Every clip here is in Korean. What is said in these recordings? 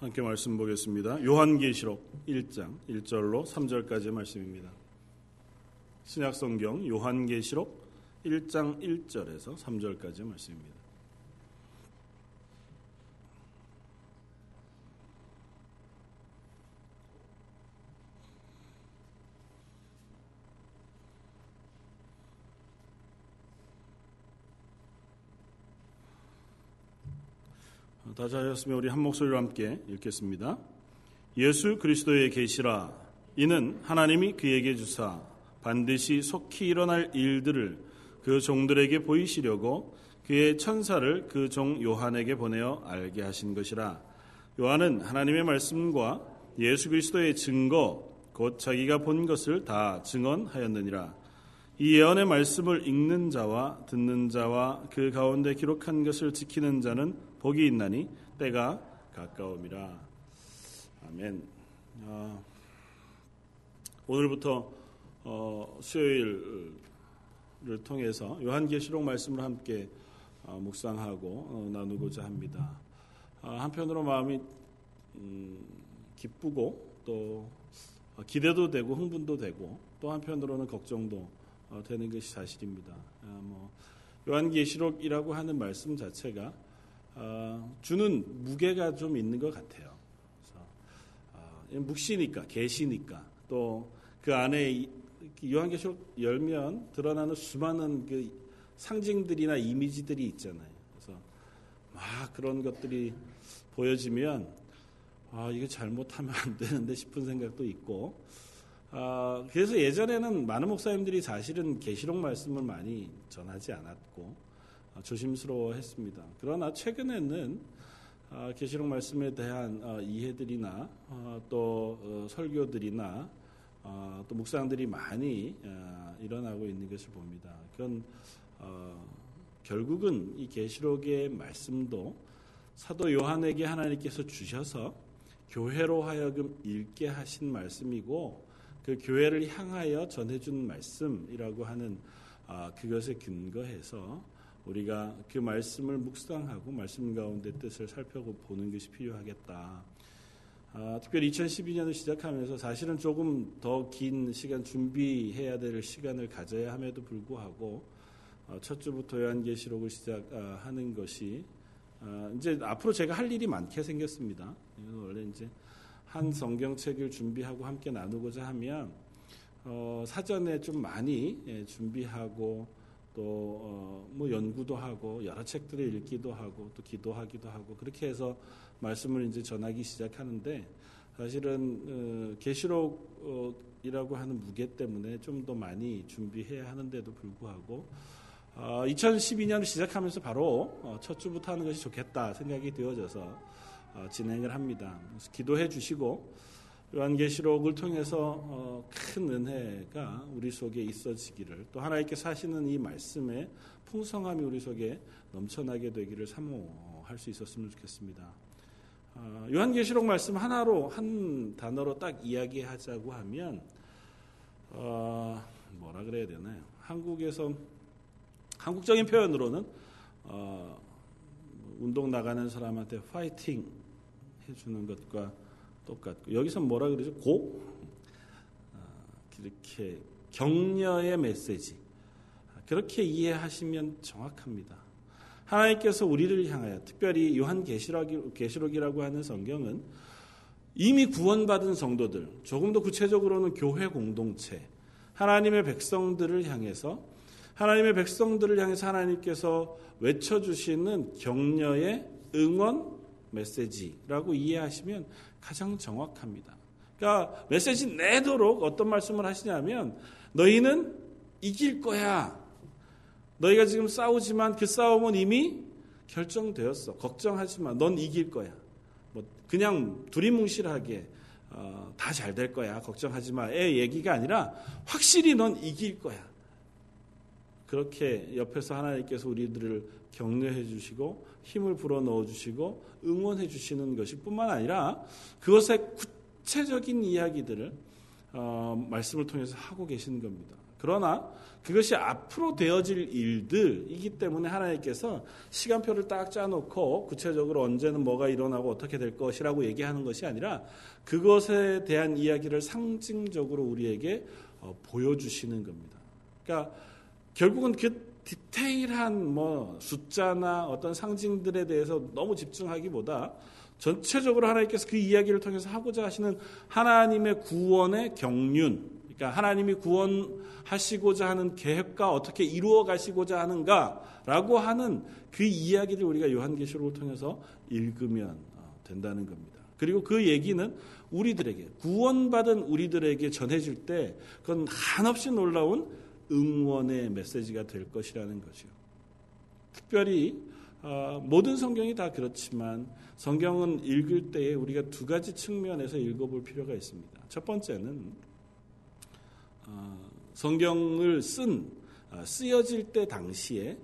함께 말씀 보겠습니다. 요한계시록 1장 1절로 3절까지의 말씀입니다. 신약성경 요한계시록 1장 1절에서 3절까지의 말씀입니다. 다 잘하셨으면 우리 한 목소리로 함께 읽겠습니다. 예수 그리스도의 계시라. 이는 하나님이 그에게 주사 반드시 속히 일어날 일들을 그 종들에게 보이시려고 그의 천사를 그 종 요한에게 보내어 알게 하신 것이라. 요한은 하나님의 말씀과 예수 그리스도의 증거 곧 자기가 본 것을 다 증언하였느니라. 이 예언의 말씀을 읽는 자와 듣는 자와 그 가운데 기록한 것을 지키는 자는 복이 있나니 때가 가까움이라. 아멘. 아, 오늘부터 어, 수요일을 통해서 요한계시록 말씀을 함께 어, 묵상하고 어, 나누고자 합니다. 아, 한편으로 마음이 음, 기쁘고 또 기대도 되고 흥분도 되고 또 한편으로는 걱정도 어, 되는 것이 사실입니다. 아, 뭐 요한계시록이라고 하는 말씀 자체가 어, 주는 무게가 좀 있는 것 같아요. 그래서, 어, 묵시니까, 계시니까, 또 그 안에 요한계시록 열면 드러나는 수많은 그 상징들이나 이미지들이 있잖아요. 그래서 막 그런 것들이 보여지면 아, 이게 잘못하면 안 되는데 싶은 생각도 있고, 아, 그래서 예전에는 많은 목사님들이 사실은 계시록 말씀을 많이 전하지 않았고, 아, 조심스러워했습니다. 그러나 최근에는 아, 계시록 말씀에 대한 어, 이해들이나 어, 또 어, 설교들이나 또 묵상들이 많이 일어나고 있는 것을 봅니다. 그건 결국은 이 계시록의 말씀도 사도 요한에게 하나님께서 주셔서 교회로 하여금 읽게 하신 말씀이고 그 교회를 향하여 전해준 말씀이라고 하는 그것에 근거해서 우리가 그 말씀을 묵상하고 말씀 가운데 뜻을 살펴보는 것이 필요하겠다. 아, 특별히 2012년을 시작하면서 사실은 조금 더 긴 시간 준비해야 될 시간을 가져야 함에도 불구하고 어, 첫 주부터 요한계시록을 시작하는 것이 어, 이제 앞으로 제가 할 일이 많게 생겼습니다. 원래 이제 한 성경책을 준비하고 함께 나누고자 하면 어, 사전에 좀 많이 예, 준비하고 또뭐 어, 연구도 하고 여러 책들을 읽기도 하고 또 기도하기도 하고 그렇게 해서 말씀을 이제 전하기 시작하는데 사실은 어, 계시록이라고 하는 무게 때문에 좀 더 많이 준비해야 하는데도 불구하고 2012년을 어, 시작하면서 바로 첫 주부터 하는 것이 좋겠다 생각이 되어져서 진행을 합니다. 기도해 주시고 요한계시록을 통해서 어, 큰 은혜가 우리 속에 있어지기를 또 하나님께서 하시는 이 말씀의 풍성함이 우리 속에 넘쳐나게 되기를 사모할 수 있었으면 좋겠습니다. 어, 요한계시록 말씀 하나로 한 단어로 딱 이야기하자고 하면 어, 뭐라 그래야 되나요? 한국에서 한국적인 표현으로는 운동 나가는 사람한테 파이팅 해주는 것과 똑같고 여기서 뭐라 그러죠? 고 아, 이렇게 격려의 메시지 그렇게 이해하시면 정확합니다. 하나님께서 우리를 향하여 특별히 요한 계시록이라고 하는 성경은 이미 구원받은 성도들, 조금 더 구체적으로는 교회 공동체, 하나님의 백성들을 향해서 하나님의 백성들을 향해서 하나님께서 외쳐주시는 격려의 응원 메시지라고 이해하시면 가장 정확합니다. 그러니까 메시지 내도록 어떤 말씀을 하시냐면 너희는 이길 거야. 너희가 지금 싸우지만 그 싸움은 이미 결정되었어. 걱정하지 마. 넌 이길 거야. 뭐 그냥 두리뭉실하게 어, 다 잘 될 거야. 걱정하지 마. 애 얘기가 아니라 확실히 넌 이길 거야. 그렇게 옆에서 하나님께서 우리들을 격려해 주시고 힘을 불어 넣어 주시고 응원해 주시는 것이 뿐만 아니라 그것의 구체적인 이야기들을 어, 말씀을 통해서 하고 계시는 겁니다. 그러나 그것이 앞으로 되어질 일들이기 때문에 하나님께서 시간표를 딱 짜놓고 구체적으로 언제는 뭐가 일어나고 어떻게 될 것이라고 얘기하는 것이 아니라 그것에 대한 이야기를 상징적으로 우리에게 어, 보여주시는 겁니다. 그러니까 결국은 그 디테일한 뭐 숫자나 어떤 상징들에 대해서 너무 집중하기보다 전체적으로 하나님께서 그 이야기를 통해서 하고자 하시는 하나님의 구원의 경륜, 그러니까 하나님이 구원하시고자 하는 계획과 어떻게 이루어 가시고자 하는가라고 하는 그 이야기를 우리가 요한계시록을 통해서 읽으면 어, 된다는 겁니다. 그리고 그 얘기는 우리들에게 구원받은 우리들에게 전해질 때 그건 한없이 놀라운 응원의 메시지가 될 것이라는 거죠. 특별히 어, 모든 성경이 다 그렇지만 성경은 읽을 때에 우리가 두 가지 측면에서 읽어볼 필요가 있습니다. 첫 번째는 어, 성경을 쓴 어, 쓰여질 때 당시에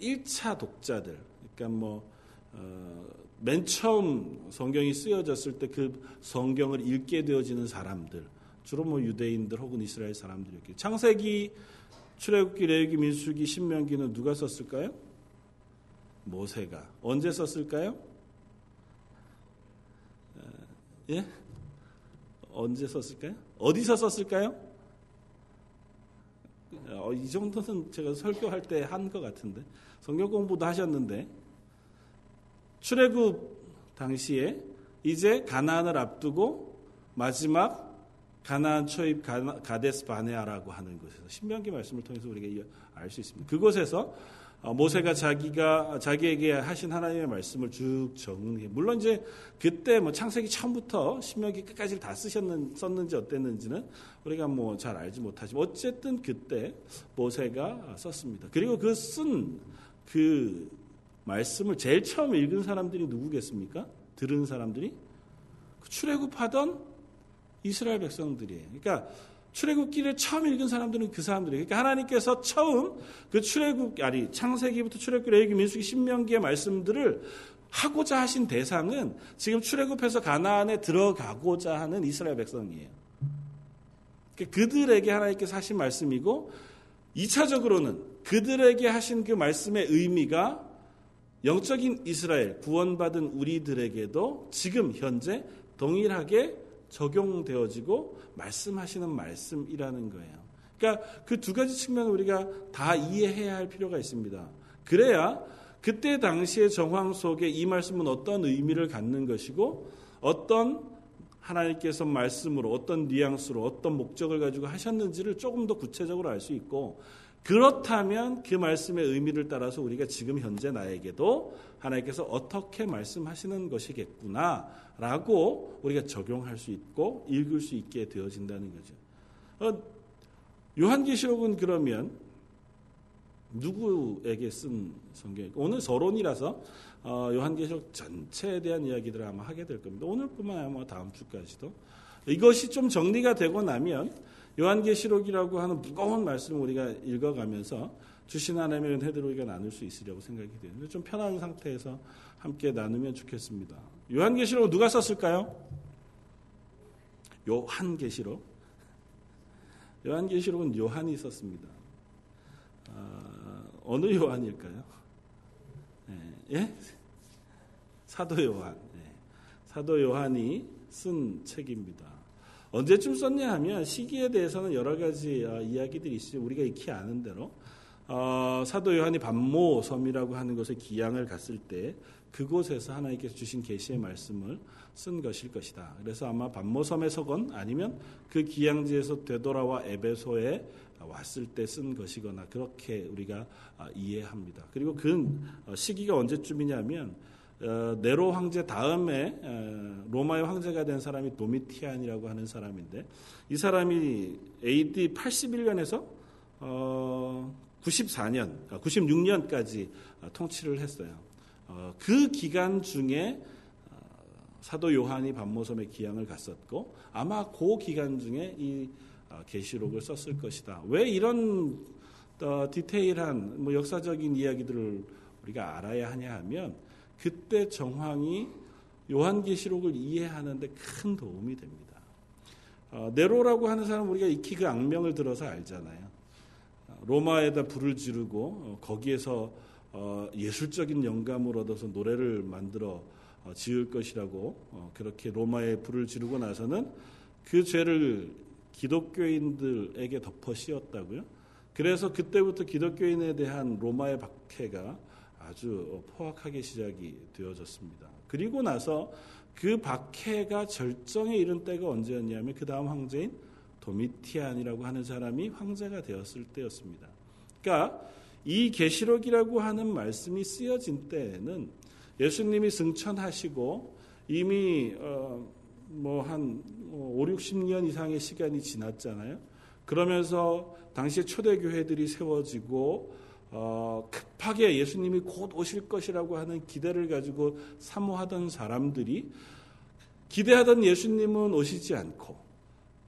1차 독자들, 그러니까 뭐 맨 처음 성경이 쓰여졌을 때 그 성경을 읽게 되어지는 사람들, 주로 뭐 유대인들 혹은 이스라엘 사람들이었기. 창세기, 출애굽기, 레위기, 민수기, 신명기는 누가 썼을까요? 모세가 언제 썼을까요? 예? 언제 썼을까요? 어디서 썼을까요? 어, 이 정도는 제가 설교할 때 한 것 같은데 성경 공부도 하셨는데 출애굽 당시에 이제 가나안을 앞두고 마지막 가나안 초입 가데스 바네아라고 하는 곳에서 신명기 말씀을 통해서 우리가 알 수 있습니다. 그곳에서 어, 모세가 자기가 자기에게 하신 하나님의 말씀을 쭉 정리해. 물론 이제 그때 뭐 창세기 처음부터 신명기 끝까지 다 쓰셨는 썼는지 어땠는지는 우리가 뭐 잘 알지 못하지만 어쨌든 그때 모세가 썼습니다. 그리고 그 쓴그 그 말씀을 제일 처음 읽은 사람들이 누구겠습니까? 들은 사람들이 그 출애굽하던 이스라엘 백성들이에요. 그러니까 출애굽기를 처음 읽은 사람들은 그 사람들이에요. 그러니까 하나님께서 처음 그 출애굽 아니 창세기부터 출애굽기, 레위기, 민수기, 신명기의 말씀들을 하고자 하신 대상은 지금 출애굽해서 가나안에 들어가고자 하는 이스라엘 백성이에요. 그러니까 그들에게 하나님께서 하신 말씀이고 2차적으로는 그들에게 하신 그 말씀의 의미가 영적인 이스라엘 구원받은 우리들에게도 지금 현재 동일하게 적용되어지고 말씀하시는 말씀이라는 거예요. 그러니까 그 두 가지 측면을 우리가 다 이해해야 할 필요가 있습니다. 그래야 그때 당시의 정황 속에 이 말씀은 어떤 의미를 갖는 것이고 어떤 하나님께서 말씀으로 어떤 뉘앙스로 어떤 목적을 가지고 하셨는지를 조금 더 구체적으로 알 수 있고 그렇다면 그 말씀의 의미를 따라서 우리가 지금 현재 나에게도 하나님께서 어떻게 말씀하시는 것이겠구나라고 우리가 적용할 수 있고 읽을 수 있게 되어진다는 거죠. 어, 요한계시록은 그러면 누구에게 쓴 성경일까? 오늘 서론이라서 어, 요한계시록 전체에 대한 이야기들을 아마 하게 될 겁니다. 오늘뿐만 아니라 뭐 다음 주까지도 이것이 좀 정리가 되고 나면 요한계시록이라고 하는 무거운 말씀을 우리가 읽어가면서 주신 하나님의 은혜들을 우리가 나눌 수 있으려고 생각이 되는데 좀 편한 상태에서 함께 나누면 좋겠습니다. 요한계시록 누가 썼을까요? 요한계시록. 요한계시록은 요한이 썼습니다. 어, 어느 요한일까요? 네, 예? 사도 요한. 네. 사도 요한이 쓴 책입니다. 언제쯤 썼냐 하면 시기에 대해서는 여러 가지 어, 이야기들이 있어요. 우리가 익히 아는 대로 어, 사도 요한이 반모 섬이라고 하는 곳에 기양을 갔을 때 그곳에서 하나님께서 주신 계시의 말씀을 쓴 것일 것이다. 그래서 아마 반모 섬에 서건 아니면 그 기양지에서 되돌아와 에베소에 왔을 때 쓴 것이거나 그렇게 우리가 아, 이해합니다. 그리고 그 어, 시기가 언제쯤이냐면 어, 네로 황제 다음에 어, 로마의 황제가 된 사람이 도미티안이라고 하는 사람인데 이 사람이 AD 81년에서 94년, 96년까지 아, 통치를 했어요. 어, 그 기간 중에 사도 요한이 반모섬에 기양을 갔었고 아마 그 기간 중에 이 계시록을 썼을 것이다. 왜 이런 디테일한 뭐 역사적인 이야기들을 우리가 알아야 하냐 하면 그때 정황이 요한계시록을 이해하는데 큰 도움이 됩니다. 어, 네로라고 하는 사람 우리가 익히 그 악명을 들어서 알잖아요. 로마에다 불을 지르고 어, 거기에서 어, 예술적인 영감을 얻어서 노래를 만들어 어, 지을 것이라고 그렇게 로마에 불을 지르고 나서는 그 죄를 기독교인들에게 덮어 씌웠다고요. 그래서 그때부터 기독교인에 대한 로마의 박해가 아주 포악하게 시작이 되어졌습니다. 그리고 나서 그 박해가 절정에 이른 때가 언제였냐면 그 다음 황제인 도미티안이라고 하는 사람이 황제가 되었을 때였습니다. 그러니까 이 계시록이라고 하는 말씀이 쓰여진 때에는 예수님이 승천하시고 이미 어 뭐한 5, 60년 이상의 시간이 지났잖아요. 그러면서 당시에 초대 교회들이 세워지고 어, 급하게 예수님이 곧 오실 것이라고 하는 기대를 가지고 사모하던 사람들이 기대하던 예수님은 오시지 않고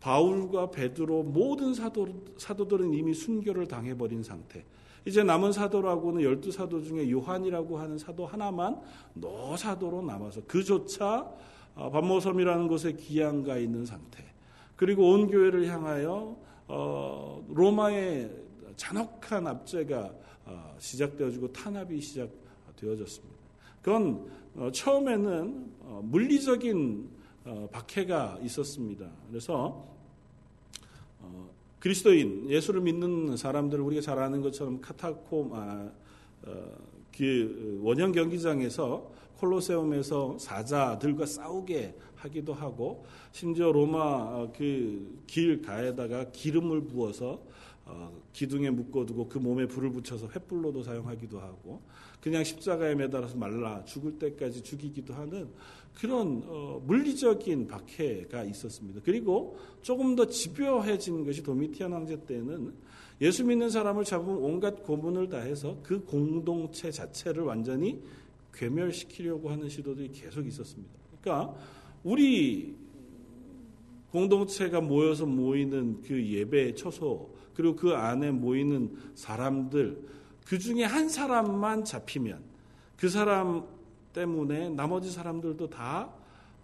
바울과 베드로 모든 사도, 사도들은 이미 순교를 당해버린 상태. 이제 남은 사도라고는 열두 사도 중에 요한이라고 하는 사도 하나만 노사도로 남아서 그조차 어, 반모섬이라는 곳에 기양가 있는 상태. 그리고 온 교회를 향하여 어, 로마의 잔혹한 압제가 어, 시작되어지고 탄압이 시작되어졌습니다. 그건 어, 처음에는 어, 물리적인 박해가 있었습니다. 그래서 그리스도인 예수를 믿는 사람들 우리가 잘 아는 것처럼 카타콤 아, 그 원형 경기장에서 콜로세움에서 사자들과 싸우게 하기도 하고 심지어 로마 그 길 가에다가 기름을 부어서 어, 기둥에 묶어두고 그 몸에 불을 붙여서 횃불로도 사용하기도 하고 그냥 십자가에 매달아서 말라 죽을 때까지 죽이기도 하는 그런 어, 물리적인 박해가 있었습니다. 그리고 조금 더 집요해진 것이 도미티안 황제 때는 예수 믿는 사람을 잡으면 온갖 고문을 다해서 그 공동체 자체를 완전히 괴멸시키려고 하는 시도들이 계속 있었습니다. 그러니까 우리 공동체가 모여서 모이는 그 예배 처소 그리고 그 안에 모이는 사람들 그 중에 한 사람만 잡히면 그 사람 때문에 나머지 사람들도 다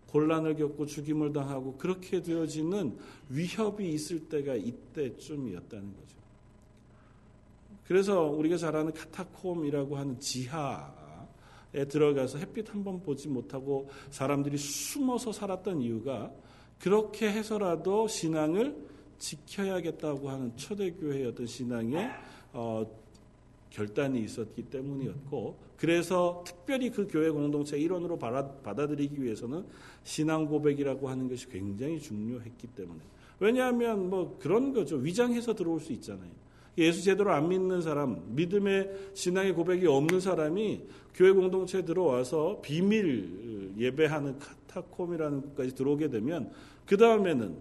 곤란을 겪고 죽임을 당하고 그렇게 되어지는 위협이 있을 때가 이때쯤이었다는 거죠. 그래서 우리가 잘 아는 카타콤이라고 하는 지하에 들어가서 햇빛 한 번 보지 못하고 사람들이 숨어서 살았던 이유가 그렇게 해서라도 신앙을 지켜야겠다고 하는 초대교회의 어떤 신앙의 어, 결단이 있었기 때문이었고 그래서 특별히 그 교회 공동체 일원으로 받아들이기 위해서는 신앙 고백이라고 하는 것이 굉장히 중요했기 때문에. 왜냐하면 뭐 그런 거죠. 위장해서 들어올 수 있잖아요. 예수 제대로 안 믿는 사람 믿음의 신앙의 고백이 없는 사람이 교회 공동체에 들어와서 비밀 예배하는 카타콤이라는 곳까지 들어오게 되면 그 다음에는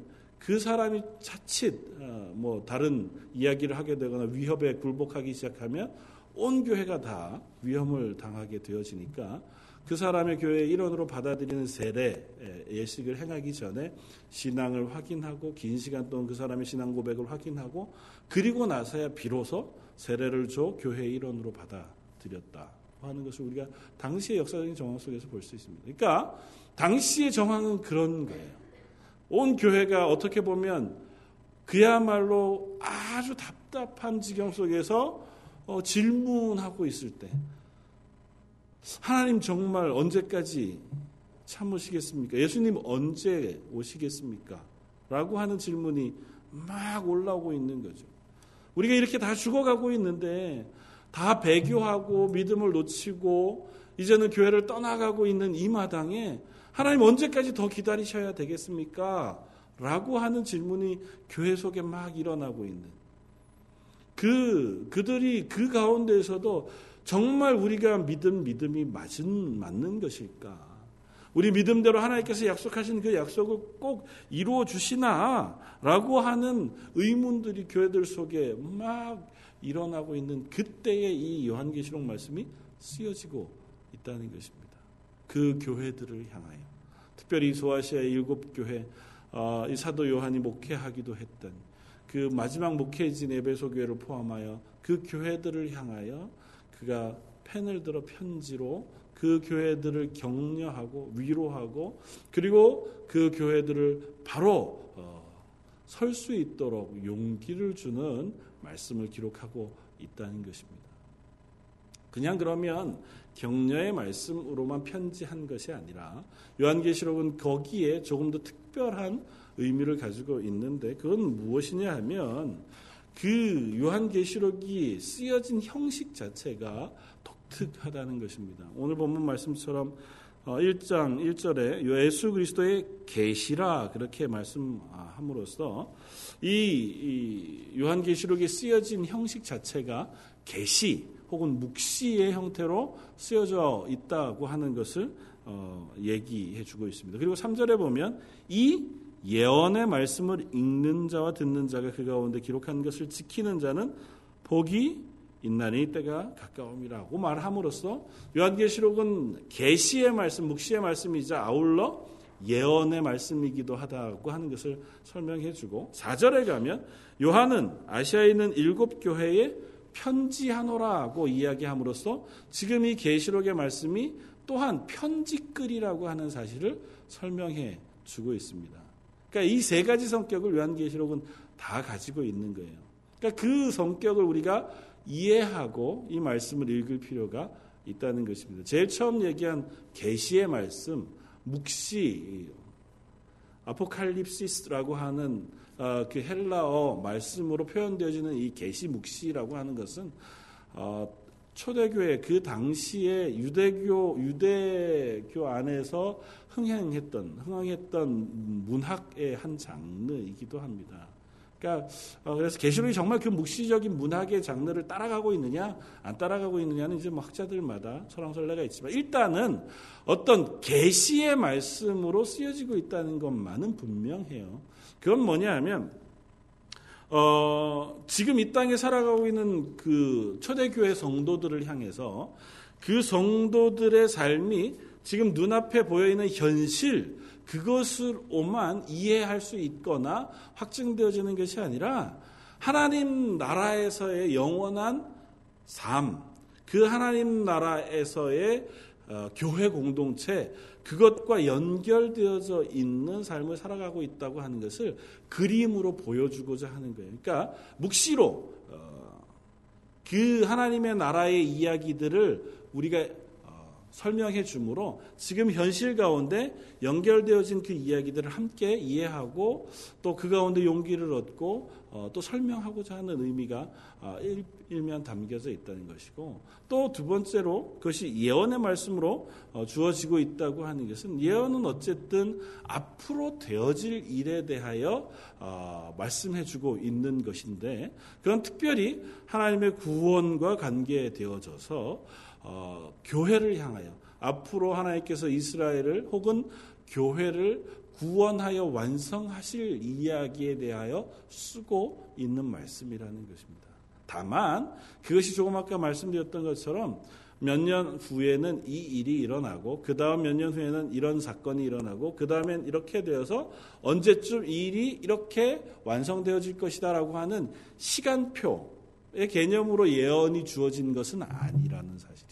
그 사람이 자칫 어, 뭐 다른 이야기를 하게 되거나 위협에 굴복하기 시작하면 온 교회가 다 위험을 당하게 되어지니까 그 사람의 교회의 일원으로 받아들이는 세례 예식을 행하기 전에 신앙을 확인하고 긴 시간 동안 그 사람의 신앙 고백을 확인하고 그리고 나서야 비로소 세례를 줘 교회의 일원으로 받아들였다 하는 것을 우리가 당시의 역사적인 정황 속에서 볼 수 있습니다. 그러니까 당시의 정황은 그런 거예요. 온 교회가 어떻게 보면 그야말로 아주 답답한 지경 속에서 어, 질문하고 있을 때 하나님 정말 언제까지 참으시겠습니까? 예수님 언제 오시겠습니까? 라고 하는 질문이 막 올라오고 있는 거죠. 우리가 이렇게 다 죽어가고 있는데 다 배교하고 믿음을 놓치고 이제는 교회를 떠나가고 있는 이 마당에 하나님 언제까지 더 기다리셔야 되겠습니까? 라고 하는 질문이 교회 속에 막 일어나고 있는 그 그들이 그 가운데에서도 정말 우리가 믿은 믿음이 맞은 맞는 것일까? 우리 믿음대로 하나님께서 약속하신 그 약속을 꼭 이루어 주시나라고 하는 의문들이 교회들 속에 막 일어나고 있는 그때에 이 요한계시록 말씀이 쓰여지고 있다는 것입니다. 그 교회들을 향하여 특별히 소아시아의 일곱 교회 어, 이 사도 요한이 목회하기도 했던 그 마지막 목회진 에베소 교회를 포함하여 그 교회들을 향하여 그가 펜을 들어 편지로 그 교회들을 격려하고 위로하고 그리고 그 교회들을 바로 어, 설수 있도록 용기를 주는 말씀을 기록하고 있다는 것입니다. 그냥 그러면 격려의 말씀으로만 편지한 것이 아니라 요한계시록은 거기에 조금 더 특별한 의미를 가지고 있는데 그건 무엇이냐 하면 그 요한계시록이 쓰여진 형식 자체가 독특하다는 것입니다. 오늘 본문 말씀처럼 1장 어, 1절에 예수 그리스도의 계시라 그렇게 말씀함으로써 이, 요한계시록에 쓰여진 형식 자체가 계시 혹은 묵시의 형태로 쓰여져 있다고 하는 것을 어, 얘기해 주고 있습니다. 그리고 3절에 보면 이 예언의 말씀을 읽는 자와 듣는 자가 그 가운데 기록한 것을 지키는 자는 복이 있나니 때가 가까움이라고 말함으로써 요한계시록은 계시의 말씀, 묵시의 말씀이자 아울러 예언의 말씀이기도 하다고 하는 것을 설명해 주고 4절에 가면 요한은 아시아에 있는 일곱 교회에 편지하노라고 이야기함으로써 지금 이 계시록의 말씀이 또한 편지글이라고 하는 사실을 설명해 주고 있습니다. 그러니까 이 세 가지 성격을 요한계시록은 다 가지고 있는 거예요. 그러니까 그 성격을 우리가 이해하고 이 말씀을 읽을 필요가 있다는 것입니다. 제일 처음 얘기한 계시의 말씀, 묵시, 아포칼립시스라고 하는 어, 그 헬라어 말씀으로 표현되어지는 이 계시 묵시라고 하는 것은 어, 초대교회 그 당시에 유대교 유대교 안에서 흥행했던 흥행했던 문학의 한 장르이기도 합니다. 그러니까 어, 그래서 계시록이 정말 그 묵시적인 문학의 장르를 따라가고 있느냐 안 따라가고 있느냐는 이제 뭐 학자들마다 설왕설래가 있지만 일단은 어떤 계시의 말씀으로 쓰여지고 있다는 것만은 분명해요. 그건 뭐냐 하면 어, 지금 이 땅에 살아가고 있는 그 초대교회 성도들을 향해서 그 성도들의 삶이 지금 눈앞에 보여 있는 현실 그것으로만 이해할 수 있거나 확증되어지는 것이 아니라 하나님 나라에서의 영원한 삶, 그 하나님 나라에서의 어, 교회 공동체 그것과 연결되어져 있는 삶을 살아가고 있다고 하는 것을 그림으로 보여주고자 하는 거예요. 그러니까 묵시로 어, 그 하나님의 나라의 이야기들을 우리가 어, 설명해 주므로 지금 현실 가운데 연결되어진 그 이야기들을 함께 이해하고 또 그 가운데 용기를 얻고 어, 또 설명하고자 하는 의미가 어, 일면 담겨져 있다는 것이고 또 두 번째로 그것이 예언의 말씀으로 어, 주어지고 있다고 하는 것은 예언은 어쨌든 앞으로 되어질 일에 대하여 말씀해 주고 있는 것인데 그건 특별히 하나님의 구원과 관계되어져서 교회를 향하여 앞으로 하나님께서 이스라엘을 혹은 교회를 구원하여 완성하실 이야기에 대하여 쓰고 있는 말씀이라는 것입니다. 다만 그것이 조금 아까 말씀드렸던 것처럼 몇 년 후에는 이 일이 일어나고 그 다음 몇 년 후에는 이런 사건이 일어나고 그 다음엔 이렇게 되어서 언제쯤 이 일이 이렇게 완성되어질 것이다라고 하는 시간표의 개념으로 예언이 주어진 것은 아니라는 사실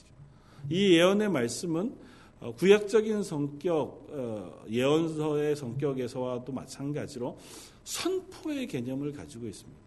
이 예언의 말씀은 어, 구약적인 성격, 어, 예언서의 성격에서와도 마찬가지로 선포의 개념을 가지고 있습니다.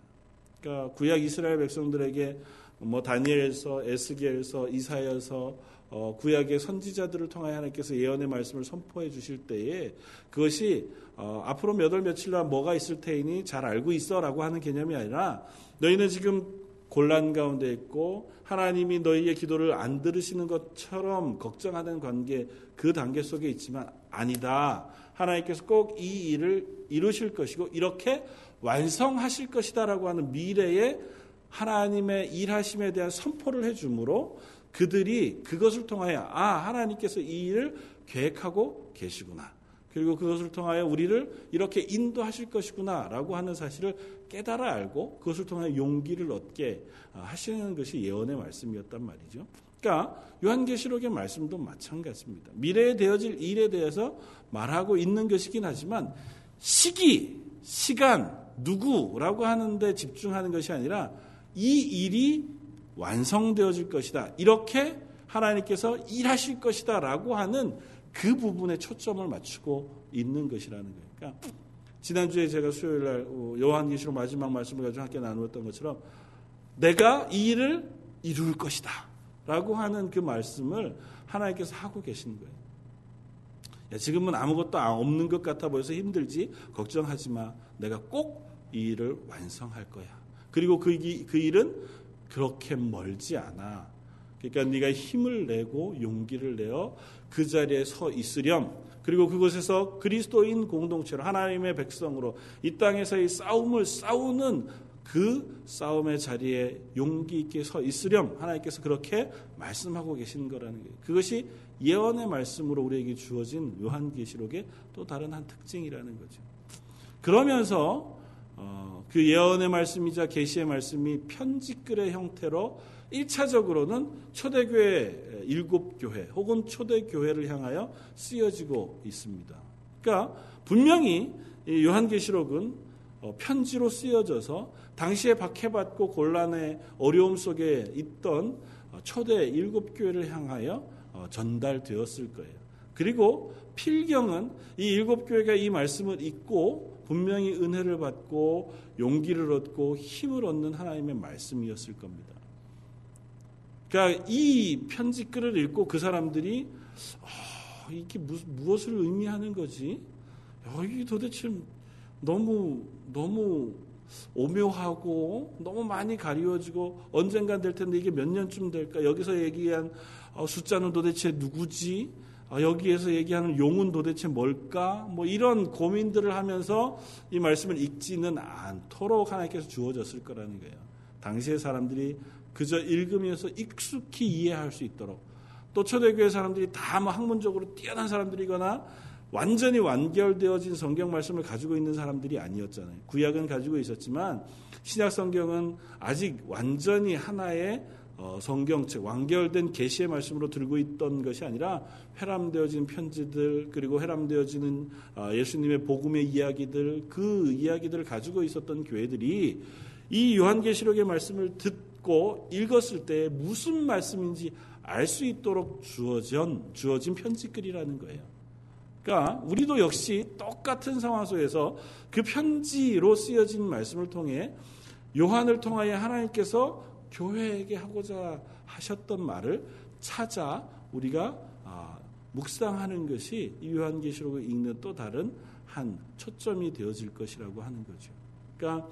그러니까 구약 이스라엘 백성들에게 뭐 다니엘서, 에스겔서, 이사야서, 어, 구약의 선지자들을 통하여 하나님께서 예언의 말씀을 선포해 주실 때에 그것이 어, 앞으로 몇 월 며칠 날 뭐가 있을 테이니 잘 알고 있어라고 하는 개념이 아니라 너희는 지금 곤란 가운데 있고 하나님이 너희의 기도를 안 들으시는 것처럼 걱정하는 관계 그 단계 속에 있지만 아니다. 하나님께서 꼭 이 일을 이루실 것이고 이렇게 완성하실 것이다라고 하는 미래의 하나님의 일하심에 대한 선포를 해 주므로 그들이 그것을 통하여 아 하나님께서 이 일을 계획하고 계시구나. 그리고 그것을 통하여 우리를 이렇게 인도하실 것이구나라고 하는 사실을 깨달아 알고 그것을 통하여 용기를 얻게 아, 하시는 것이 예언의 말씀이었단 말이죠. 그러니까 요한계시록의 말씀도 마찬가지입니다. 미래에 되어질 일에 대해서 말하고 있는 것이긴 하지만 시기, 시간, 누구라고 하는데 집중하는 것이 아니라 이 일이 완성되어질 것이다. 이렇게 하나님께서 일하실 것이다라고 하는 그 부분에 초점을 맞추고 있는 것이라는 거예요. 그러니까 지난주에 제가 수요일 날 어, 요한계시록 마지막 말씀을 가지고 함께 나누었던 것처럼 내가 이 일을 이룰 것이다. 라고 하는 그 말씀을 하나님께서 하고 계신 거예요. 야, 지금은 아무것도 없는 것 같아 보여서 힘들지 걱정하지 마. 내가 꼭 이 일을 완성할 거야. 그리고 그, 그 일은 그렇게 멀지 않아. 그러니까 네가 힘을 내고 용기를 내어 그 자리에 서 있으렴. 그리고 그곳에서 그리스도인 공동체로 하나님의 백성으로 이 땅에서의 싸움을 싸우는 그 싸움의 자리에 용기 있게 서 있으렴 하나님께서 그렇게 말씀하고 계시는 거라는 게 그것이 예언의 말씀으로 우리에게 주어진 요한계시록의 또 다른 한 특징이라는 거죠. 그러면서 어, 그 예언의 말씀이자 계시의 말씀이 편지글의 형태로 1차적으로는 초대교회 일곱 교회 혹은 초대교회를 향하여 쓰여지고 있습니다. 그러니까 분명히 요한계시록은 어, 편지로 쓰여져서 당시에 박해받고 곤란의 어려움 속에 있던 어, 초대 일곱 교회를 향하여 어, 전달되었을 거예요. 그리고 필경은 이 일곱 교회가 이 말씀을 읽고 분명히 은혜를 받고 용기를 얻고 힘을 얻는 하나님의 말씀이었을 겁니다. 그러니까 이 편지 글을 읽고 그 사람들이 어, 이게 무엇을 의미하는 거지? 이게 도대체 너무 너무 오묘하고 너무 많이 가리워지고 언젠간 될 텐데 이게 몇 년쯤 될까? 여기서 얘기한 어, 숫자는 도대체 누구지? 어, 여기에서 얘기하는 용은 도대체 뭘까? 뭐 이런 고민들을 하면서 이 말씀을 읽지는 않도록 하나님께서 주어졌을 거라는 거예요. 당시의 사람들이 그저 읽으면서 익숙히 이해할 수 있도록 또 초대교회 사람들이 다 뭐 학문적으로 뛰어난 사람들이거나 완전히 완결되어진 성경 말씀을 가지고 있는 사람들이 아니었잖아요. 구약은 가지고 있었지만 신약 성경은 아직 완전히 하나의 어, 성경책 완결된 계시의 말씀으로 들고 있던 것이 아니라 회람되어진 편지들 그리고 회람되어지는 어, 예수님의 복음의 이야기들 그 이야기들을 가지고 있었던 교회들이 이 요한계시록의 말씀을 듣고 읽었을 때 무슨 말씀인지 알 수 있도록 주어진 주어진 편지글이라는 거예요. 그러니까 우리도 역시 똑같은 상황 속에서 그 편지로 쓰여진 말씀을 통해 요한을 통하여 하나님께서 교회에게 하고자 하셨던 말을 찾아 우리가 아, 묵상하는 것이 요한계시록을 읽는 또 다른 한 초점이 되어질 것이라고 하는 거죠. 그러니까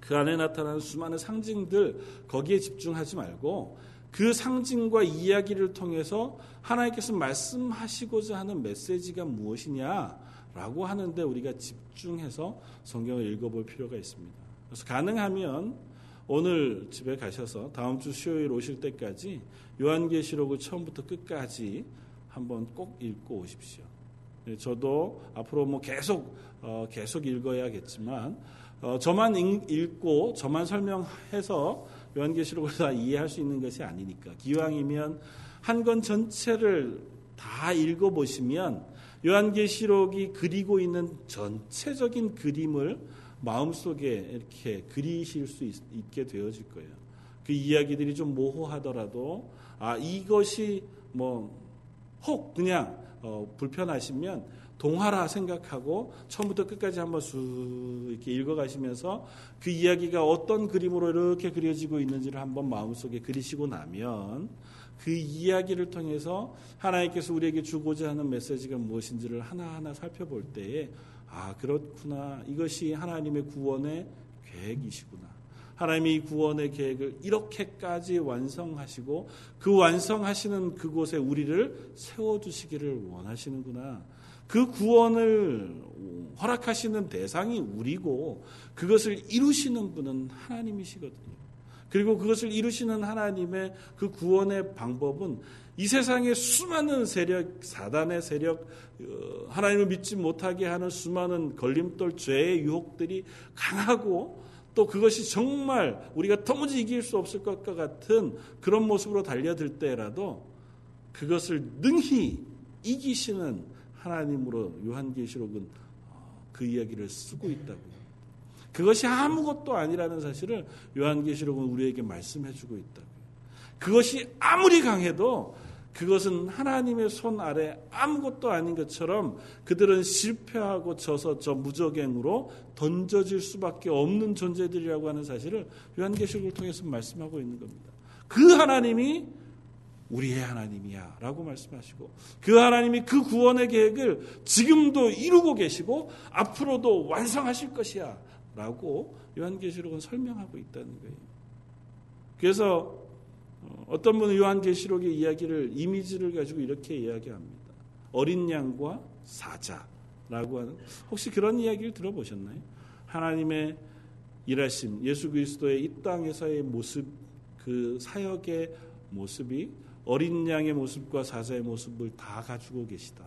그 안에 나타나는 수많은 상징들 거기에 집중하지 말고 그 상징과 이야기를 통해서 하나님께서 말씀하시고자 하는 메시지가 무엇이냐라고 하는데 우리가 집중해서 성경을 읽어볼 필요가 있습니다. 그래서 가능하면 오늘 집에 가셔서 다음 주 수요일 오실 때까지 요한계시록을 처음부터 끝까지 한번 꼭 읽고 오십시오. 네, 저도 앞으로 뭐 계속 어, 계속 읽어야겠지만 어, 저만 읽고 저만 설명해서 요한계시록을 다 이해할 수 있는 것이 아니니까 기왕이면 한 권 전체를 다 읽어보시면 요한계시록이 그리고 있는 전체적인 그림을 마음속에 이렇게 그리실 수 있, 게 되어질 거예요. 그 이야기들이 좀 모호하더라도 아 이것이 뭐 혹 그냥 어, 불편하시면 동화라 생각하고 처음부터 끝까지 한번 쑥 이렇게 읽어가시면서 그 이야기가 어떤 그림으로 이렇게 그려지고 있는지를 한번 마음속에 그리시고 나면 그 이야기를 통해서 하나님께서 우리에게 주고자 하는 메시지가 무엇인지를 하나하나 살펴볼 때에 아, 그렇구나. 이것이 하나님의 구원의 계획이시구나. 하나님이 이 구원의 계획을 이렇게까지 완성하시고 그 완성하시는 그곳에 우리를 세워주시기를 원하시는구나. 그 구원을 허락하시는 대상이 우리고 그것을 이루시는 분은 하나님이시거든요. 그리고 그것을 이루시는 하나님의 그 구원의 방법은 이 세상의 수많은 세력, 사단의 세력, 어, 하나님을 믿지 못하게 하는 수많은 걸림돌, 죄의 유혹들이 강하고 또 그것이 정말 우리가 도무지 이길 수 없을 것과 같은 그런 모습으로 달려들 때라도 그것을 능히 이기시는 하나님으로 요한계시록은 어, 그 이야기를 쓰고 있다고요. 그것이 아무것도 아니라는 사실을 요한계시록은 우리에게 말씀해주고 있다고요. 그것이 아무리 강해도 그것은 하나님의 손 아래 아무것도 아닌 것처럼 그들은 실패하고 져서 저 무적행으로 던져질 수밖에 없는 존재들이라고 하는 사실을 요한계시록을 통해서 말씀하고 있는 겁니다. 그 하나님이 우리의 하나님이야 라고 말씀하시고 그 하나님이 그 구원의 계획을 지금도 이루고 계시고 앞으로도 완성하실 것이야 라고 요한계시록은 설명하고 있다는 거예요. 그래서 어, 어떤 분은 요한계시록의 이야기를 이미지를 가지고 이렇게 이야기합니다. 어린 양과 사자라고 하는 혹시 그런 이야기를 들어보셨나요? 하나님의 일하심 예수 그리스도의 이 땅에서의 모습 그 사역의 모습이 어린 양의 모습과 사자의 모습을 다 가지고 계시다.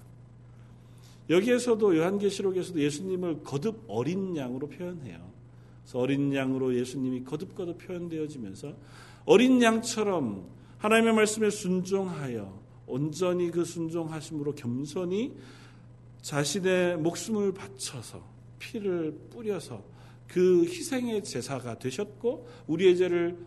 여기에서도 요한계시록에서도 예수님을 거듭 어린 양으로 표현해요. 그래서 어린 양으로 예수님이 거듭거듭 표현되어지면서 어린 양처럼 하나님의 말씀에 순종하여 온전히 그 순종하심으로 겸손히 자신의 목숨을 바쳐서 피를 뿌려서 그 희생의 제사가 되셨고 우리의 죄를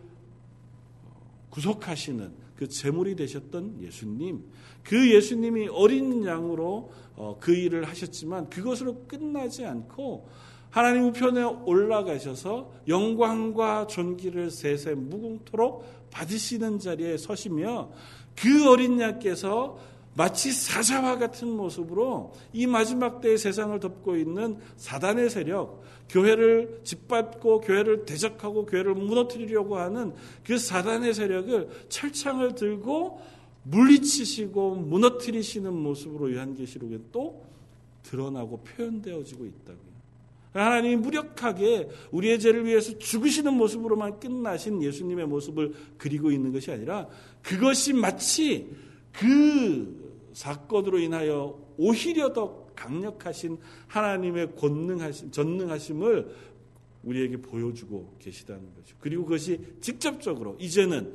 구속하시는 그 제물이 되셨던 예수님, 그 예수님이 어린 양으로 어, 그 일을 하셨지만 그것으로 끝나지 않고 하나님 우편에 올라가셔서 영광과 존귀를 세세 무궁토록 받으시는 자리에 서시며 그 어린 양께서 마치 사자와 같은 모습으로 이 마지막 때의 세상을 덮고 있는 사단의 세력, 교회를 짓밟고 교회를 대적하고 교회를 무너뜨리려고 하는 그 사단의 세력을 철창을 들고 물리치시고 무너뜨리시는 모습으로 요한계시록에 또 드러나고 표현되어지고 있다고요. 하나님이 무력하게 우리의 죄를 위해서 죽으시는 모습으로만 끝나신 예수님의 모습을 그리고 있는 것이 아니라 그것이 마치 그 사건으로 인하여 오히려 더 강력하신 하나님의 권능하심, 전능하심을 우리에게 보여주고 계시다는 거죠. 그리고 그것이 직접적으로 이제는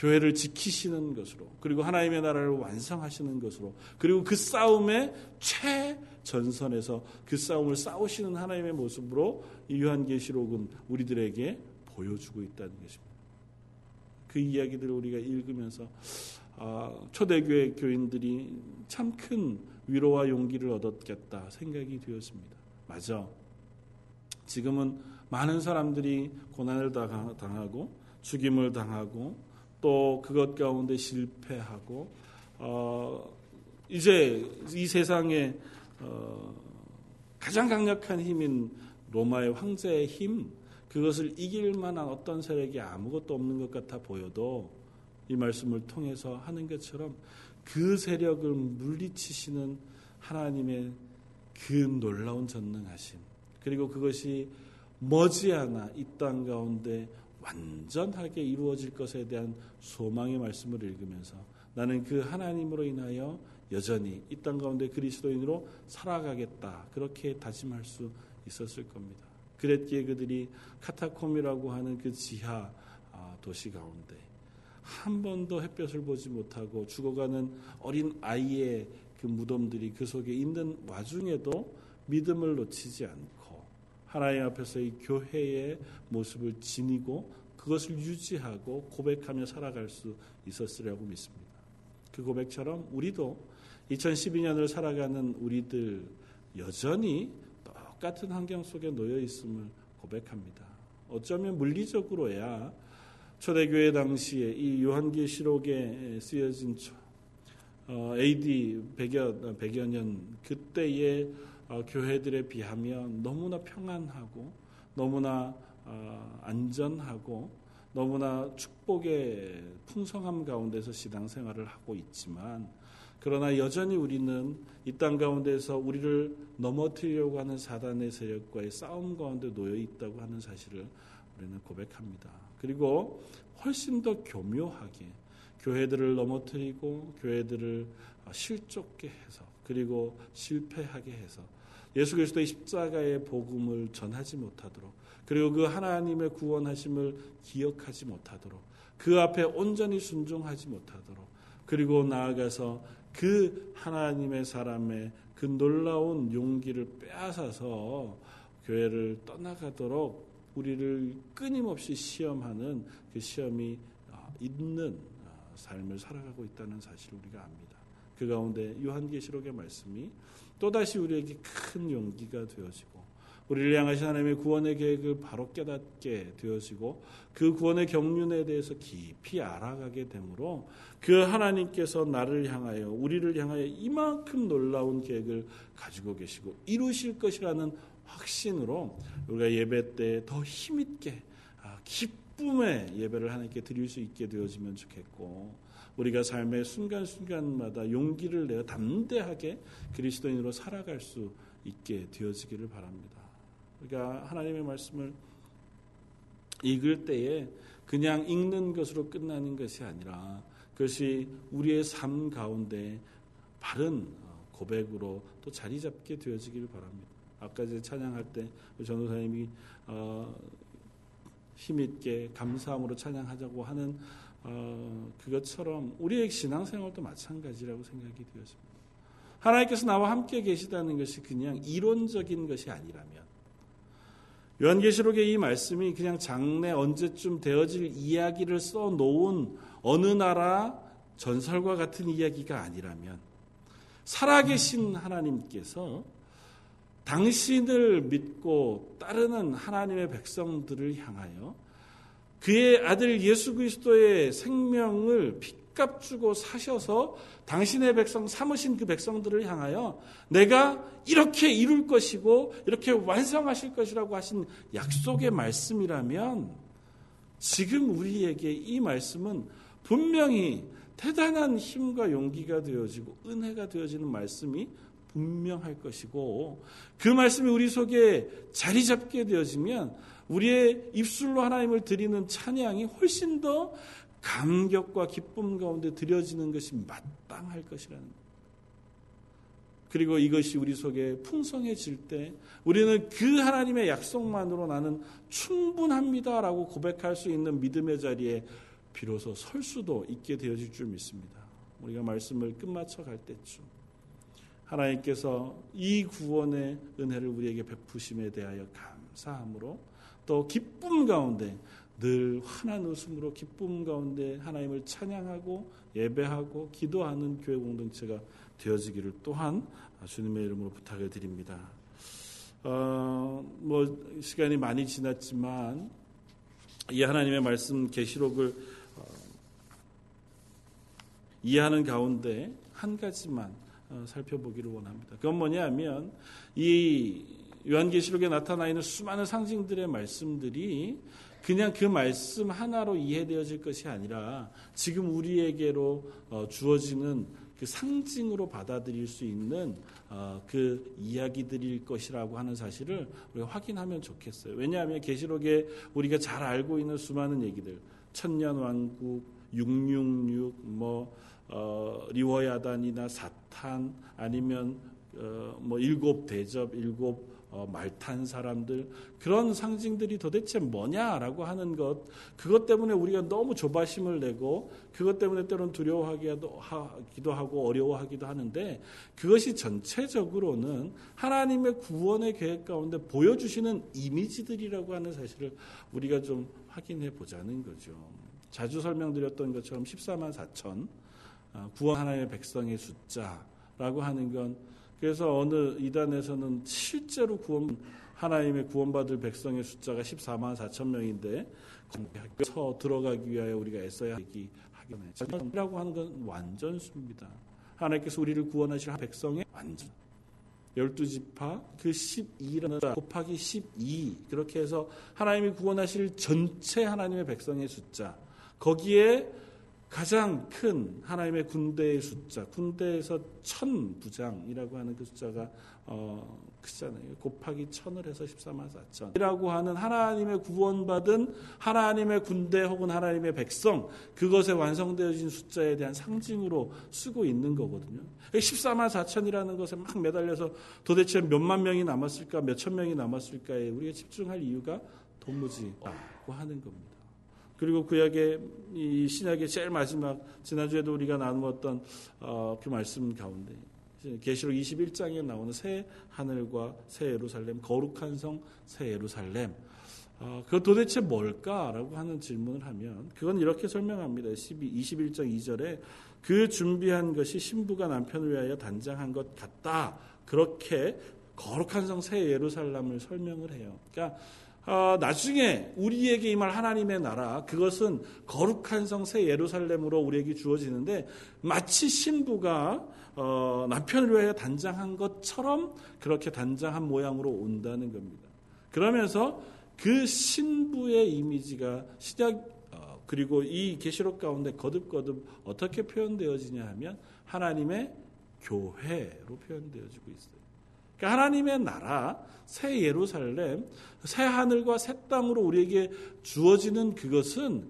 교회를 지키시는 것으로 그리고 하나님의 나라를 완성하시는 것으로 그리고 그 싸움의 최전선에서 그 싸움을 싸우시는 하나님의 모습으로 이 요한계시록은 우리들에게 보여주고 있다는 것입니다. 그 이야기들을 우리가 읽으면서 아, 초대교회 교인들이 참 큰 위로와 용기를 얻었겠다 생각이 되었습니다. 맞아. 지금은 많은 사람들이 고난을 당하고 죽임을 당하고 또 그것 가운데 실패하고 어, 이제 이 세상에 어, 가장 강력한 힘인 로마의 황제의 힘 그것을 이길 만한 어떤 세력이 아무것도 없는 것 같아 보여도 이 말씀을 통해서 하는 것처럼 그 세력을 물리치시는 하나님의 그 놀라운 전능하심 그리고 그것이 머지않아 이 땅 가운데 완전하게 이루어질 것에 대한 소망의 말씀을 읽으면서 나는 그 하나님으로 인하여 여전히 이 땅 가운데 그리스도인으로 살아가겠다 그렇게 다짐할 수 있었을 겁니다. 그랬기에 그들이 카타콤이라고 하는 그 지하 아, 도시 가운데 한 번도 햇볕을 보지 못하고 죽어가는 어린 아이의 그 무덤들이 그 속에 있는 와중에도 믿음을 놓치지 않고 하나님 앞에서 이 교회의 모습을 지니고 그것을 유지하고 고백하며 살아갈 수 있었으리라고 믿습니다. 그 고백처럼 우리도 2012년을 살아가는 우리들 여전히 똑같은 환경 속에 놓여 있음을 고백합니다. 어쩌면 물리적으로야 초대교회 당시에 이 요한계시록에 쓰여진 어, AD 100여, 100여 년 그때의 어, 교회들에 비하면 너무나 평안하고 너무나 어, 안전하고 너무나 축복의 풍성함 가운데서 신앙생활을 하고 있지만 그러나 여전히 우리는 이 땅 가운데서 우리를 넘어뜨리려고 하는 사단의 세력과의 싸움 가운데 놓여 있다고 하는 사실을 우리는 고백합니다. 그리고 훨씬 더 교묘하게 교회들을 넘어뜨리고 교회들을 실족게 해서 그리고 실패하게 해서 예수 그리스도의 십자가의 복음을 전하지 못하도록 그리고 그 하나님의 구원하심을 기억하지 못하도록 그 앞에 온전히 순종하지 못하도록 그리고 나아가서 그 하나님의 사람의 그 놀라운 용기를 빼앗아서 교회를 떠나가도록 우리를 끊임없이 시험하는 그 시험이 어, 있는 어, 삶을 살아가고 있다는 사실을 우리가 압니다. 그 가운데 요한계시록의 말씀이 또다시 우리에게 큰 용기가 되어지고 우리를 향하신 하나님의 구원의 계획을 바로 깨닫게 되어지고 그 구원의 경륜에 대해서 깊이 알아가게 되므로 그 하나님께서 나를 향하여 우리를 향하여 이만큼 놀라운 계획을 가지고 계시고 이루실 것이라는 확신으로 우리가 예배 때 더 힘있게 아, 기쁨의 예배를 하나님께 드릴 수 있게 되어지면 좋겠고 우리가 삶의 순간순간마다 용기를 내어 담대하게 그리스도인으로 살아갈 수 있게 되어지기를 바랍니다. 우리가 하나님의 말씀을 읽을 때에 그냥 읽는 것으로 끝나는 것이 아니라 그것이 우리의 삶 가운데 바른 어, 고백으로 또 자리 잡게 되어지기를 바랍니다. 아까 제 찬양할 때 전도사님이 어, 힘있게 감사함으로 찬양하자고 하는 어, 그것처럼 우리의 신앙생활도 마찬가지라고 생각이 되었습니다. 하나님께서 나와 함께 계시다는 것이 그냥 이론적인 것이 아니라면 요한계시록의 이 말씀이 그냥 장래 언제쯤 되어질 이야기를 써 놓은 어느 나라 전설과 같은 이야기가 아니라면 살아계신 하나님께서 당신을 믿고 따르는 하나님의 백성들을 향하여 그의 아들 예수 그리스도의 생명을 핏값 주고 사셔서 당신의 백성 삼으신 그 백성들을 향하여 내가 이렇게 이룰 것이고 이렇게 완성하실 것이라고 하신 약속의 말씀이라면 지금 우리에게 이 말씀은 분명히 대단한 힘과 용기가 되어지고 은혜가 되어지는 말씀이 분명할 것이고 그 말씀이 우리 속에 자리 잡게 되어지면 우리의 입술로 하나님을 드리는 찬양이 훨씬 더 감격과 기쁨 가운데 드려지는 것이 마땅할 것이라는 것. 그리고 이것이 우리 속에 풍성해질 때 우리는 그 하나님의 약속만으로 나는 충분합니다라고 고백할 수 있는 믿음의 자리에 비로소 설 수도 있게 되어질 줄 믿습니다. 우리가 말씀을 끝마쳐 갈 때쯤 하나님께서 이 구원의 은혜를 우리에게 베푸심에 대하여 감사함으로 또 기쁨 가운데 늘 환한 웃음으로 기쁨 가운데 하나님을 찬양하고 예배하고 기도하는 교회 공동체가 되어지기를 또한 주님의 이름으로 부탁을 드립니다. 어, 뭐 시간이 많이 지났지만 이 하나님의 말씀 계시록을 어, 이해하는 가운데 한 가지만 어, 살펴보기를 원합니다. 그건 뭐냐면 이 요한계시록에 나타나 있는 수많은 상징들의 말씀들이 그냥 그 말씀 하나로 이해되어질 것이 아니라 지금 우리에게로 어, 주어지는 그 상징으로 받아들일 수 있는 어, 그 이야기들일 것이라고 하는 사실을 우리가 확인하면 좋겠어요. 왜냐하면 계시록에 우리가 잘 알고 있는 수많은 얘기들, 천년 왕국, 666, 뭐 어, 리워야단이나 사탄 아니면 어, 뭐 일곱 대접, 일곱 어, 말탄 사람들 그런 상징들이 도대체 뭐냐라고 하는 것 그것 때문에 우리가 너무 조바심을 내고 그것 때문에 때로는 두려워하기도 하고 어려워하기도 하는데 그것이 전체적으로는 하나님의 구원의 계획 가운데 보여주시는 이미지들이라고 하는 사실을 우리가 좀 확인해 보자는 거죠. 자주 설명드렸던 것처럼 14만 4천 어, 구원 하나님의 백성의 숫자라고 하는 건 그래서 어느 이단에서는 실제로 구원 하나님의 구원받을 백성의 숫자가 14만 4천 명인데 거기서 들어가기 위하여 우리가 애써야 하기 하겠네라고 하는 건 완전 수입니다. 하나님께서 우리를 구원하실 백성의 완전. 열두 지파 그 12라는 곱하기 12 그렇게 해서 하나님이 구원하실 전체 하나님의 백성의 숫자. 거기에 가장 큰 하나님의 군대의 숫자, 군대에서 천 부장이라고 하는 그 숫자가 어, 크잖아요. 곱하기 천을 해서 14만 4천. 이라고 하는 하나님의 구원받은 하나님의 군대 혹은 하나님의 백성, 그것에 완성되어진 숫자에 대한 상징으로 쓰고 있는 거거든요. 14만 4천이라는 것에 막 매달려서 도대체 몇만 명이 남았을까, 몇천 명이 남았을까에 우리가 집중할 이유가 도무지 없고 하는 겁니다. 그리고 구약의 이 신약의 제일 마지막 지난주에도 우리가 나누었던 어, 그 말씀 가운데 계시록 21장에 나오는 새 하늘과 새 예루살렘 거룩한 성 새 예루살렘 어, 그 도대체 뭘까라고 하는 질문을 하면 그건 이렇게 설명합니다. 12, 21장 2절에 그 준비한 것이 신부가 남편을 위하여 단장한 것 같다. 그렇게 거룩한 성 새 예루살렘을 설명을 해요. 그러니까 어, 나중에 우리에게 임할 하나님의 나라 그것은 거룩한 성 새 예루살렘으로 우리에게 주어지는데 마치 신부가 어, 남편을 위하여 단장한 것처럼 그렇게 단장한 모양으로 온다는 겁니다. 그러면서 그 신부의 이미지가 시작 어, 그리고 이 계시록 가운데 거듭거듭 어떻게 표현되어지냐 하면 하나님의 교회로 표현되어지고 있어요. 그러니까 하나님의 나라, 새 예루살렘, 새 하늘과 새 땅으로 우리에게 주어지는 그것은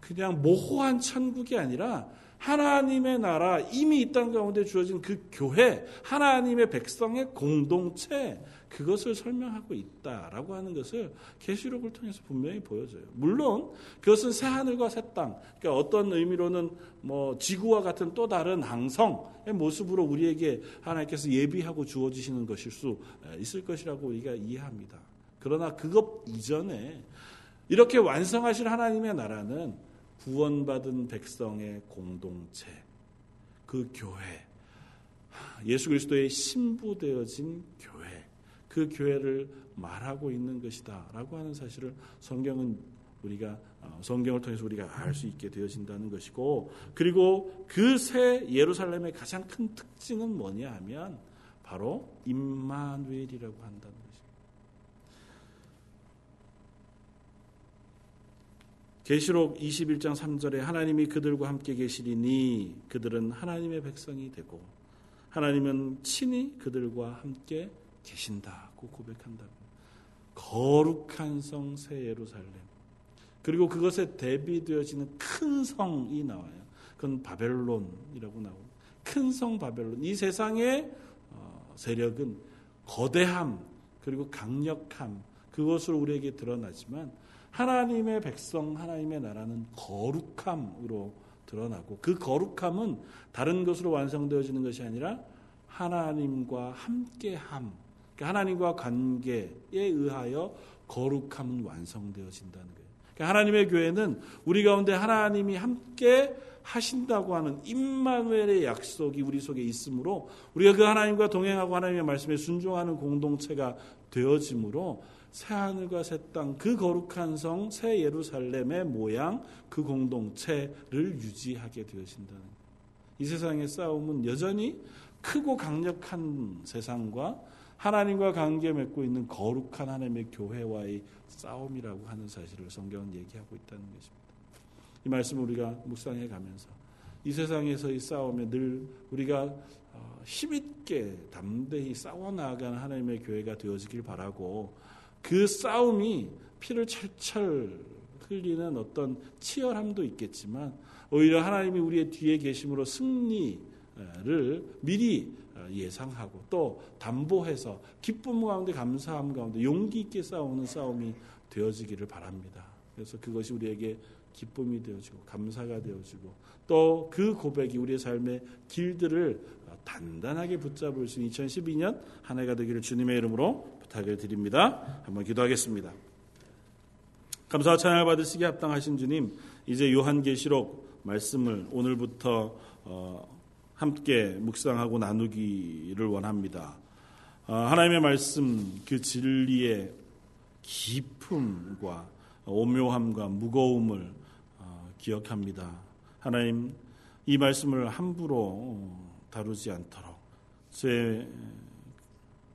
그냥 모호한 천국이 아니라 하나님의 나라 이미 이 땅 가운데 주어진 그 교회 하나님의 백성의 공동체 그것을 설명하고 있다라고 하는 것을 계시록을 통해서 분명히 보여줘요. 물론 그것은 새 하늘과 새 땅, 그러니까 어떤 의미로는 뭐 지구와 같은 또 다른 항성의 모습으로 우리에게 하나님께서 예비하고 주어지시는 것일 수 있을 것이라고 우리가 이해합니다. 그러나 그것 이전에 이렇게 완성하실 하나님의 나라는 구원받은 백성의 공동체, 그 교회, 예수 그리스도의 신부되어진 교회, 그 교회를 말하고 있는 것이다라고 하는 사실을 성경은 우리가 어, 성경을 통해서 우리가 알 수 있게 되어진다는 것이고 그리고 그 새 예루살렘의 가장 큰 특징은 뭐냐 하면 바로 임마누엘이라고 한다는 계시록 21장 3절에 하나님이 그들과 함께 계시리니 그들은 하나님의 백성이 되고 하나님은 친히 그들과 함께 계신다 고 고백한다고. 거룩한 성 새 예루살렘. 그리고 그것에 대비되어지는 큰 성이 나와요. 그건 바벨론이라고 나오고 큰 성 바벨론. 이 세상의 어, 세력은 거대함 그리고 강력함 그것으로 우리에게 드러나지만 하나님의 백성, 하나님의 나라는 거룩함으로 드러나고 그 거룩함은 다른 것으로 완성되어지는 것이 아니라 하나님과 함께함, 그러니까 하나님과 관계에 의하여 거룩함은 완성되어진다는 거예요. 그러니까 하나님의 교회는 우리 가운데 하나님이 함께 하신다고 하는 임마누엘의 약속이 우리 속에 있으므로 우리가 그 하나님과 동행하고 하나님의 말씀에 순종하는 공동체가 되어지므로 새 하늘과 새 땅, 그 거룩한 성, 새 예루살렘의 모양, 그 공동체를 유지하게 되어진다는 이 세상의 싸움은 여전히 크고 강력한 세상과 하나님과 관계 맺고 있는 거룩한 하나님의 교회와의 싸움이라고 하는 사실을 성경은 얘기하고 있다는 것입니다. 이 말씀을 우리가 묵상해 가면서 이 세상에서의 싸움에 늘 우리가 어, 힘있게 담대히 싸워 나가는 하나님의 교회가 되어지길 바라고 그 싸움이 피를 철철 흘리는 어떤 치열함도 있겠지만 오히려 하나님이 우리의 뒤에 계심으로 승리를 미리 예상하고 또 담보해서 기쁨 가운데 감사함 가운데 용기 있게 싸우는 싸움이 되어지기를 바랍니다. 그래서 그것이 우리에게 기쁨이 되어지고 감사가 되어지고 또 그 고백이 우리의 삶의 길들을 단단하게 붙잡을 수 있는 2012년 한 해가 되기를 주님의 이름으로 부탁을 드립니다. 한번 기도하겠습니다. 감사와 찬양을 받으시기 합당하신 주님, 이제 요한계시록 말씀을 오늘부터 어, 함께 묵상하고 나누기를 원합니다. 어, 하나님의 말씀 그 진리의 깊음과 오묘함과 무거움을 어, 기억합니다. 하나님 이 말씀을 함부로 다루지 않도록 제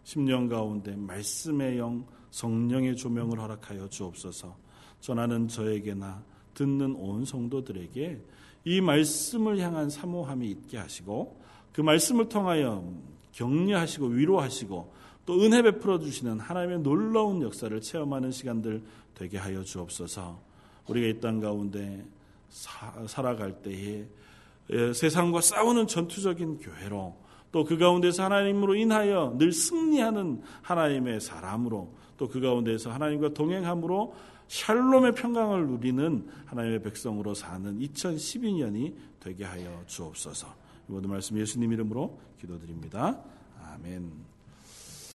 10년 가운데 말씀의 영 성령의 조명을 허락하여 주옵소서. 전하는 저에게나 듣는 온 성도들에게 이 말씀을 향한 사모함이 있게 하시고 그 말씀을 통하여 격려하시고 위로하시고 또 은혜 베풀어 주시는 하나님의 놀라운 역사를 체험하는 시간들 되게 하여 주옵소서. 우리가 이 땅 가운데 사, 살아갈 때에 세상과 싸우는 전투적인 교회로 또 그 가운데서 하나님으로 인하여 늘 승리하는 하나님의 사람으로 또 그 가운데서 하나님과 동행함으로 샬롬의 평강을 누리는 하나님의 백성으로 사는 2012년이 되게 하여 주옵소서. 이 모든 말씀 예수님 이름으로 기도드립니다. 아멘.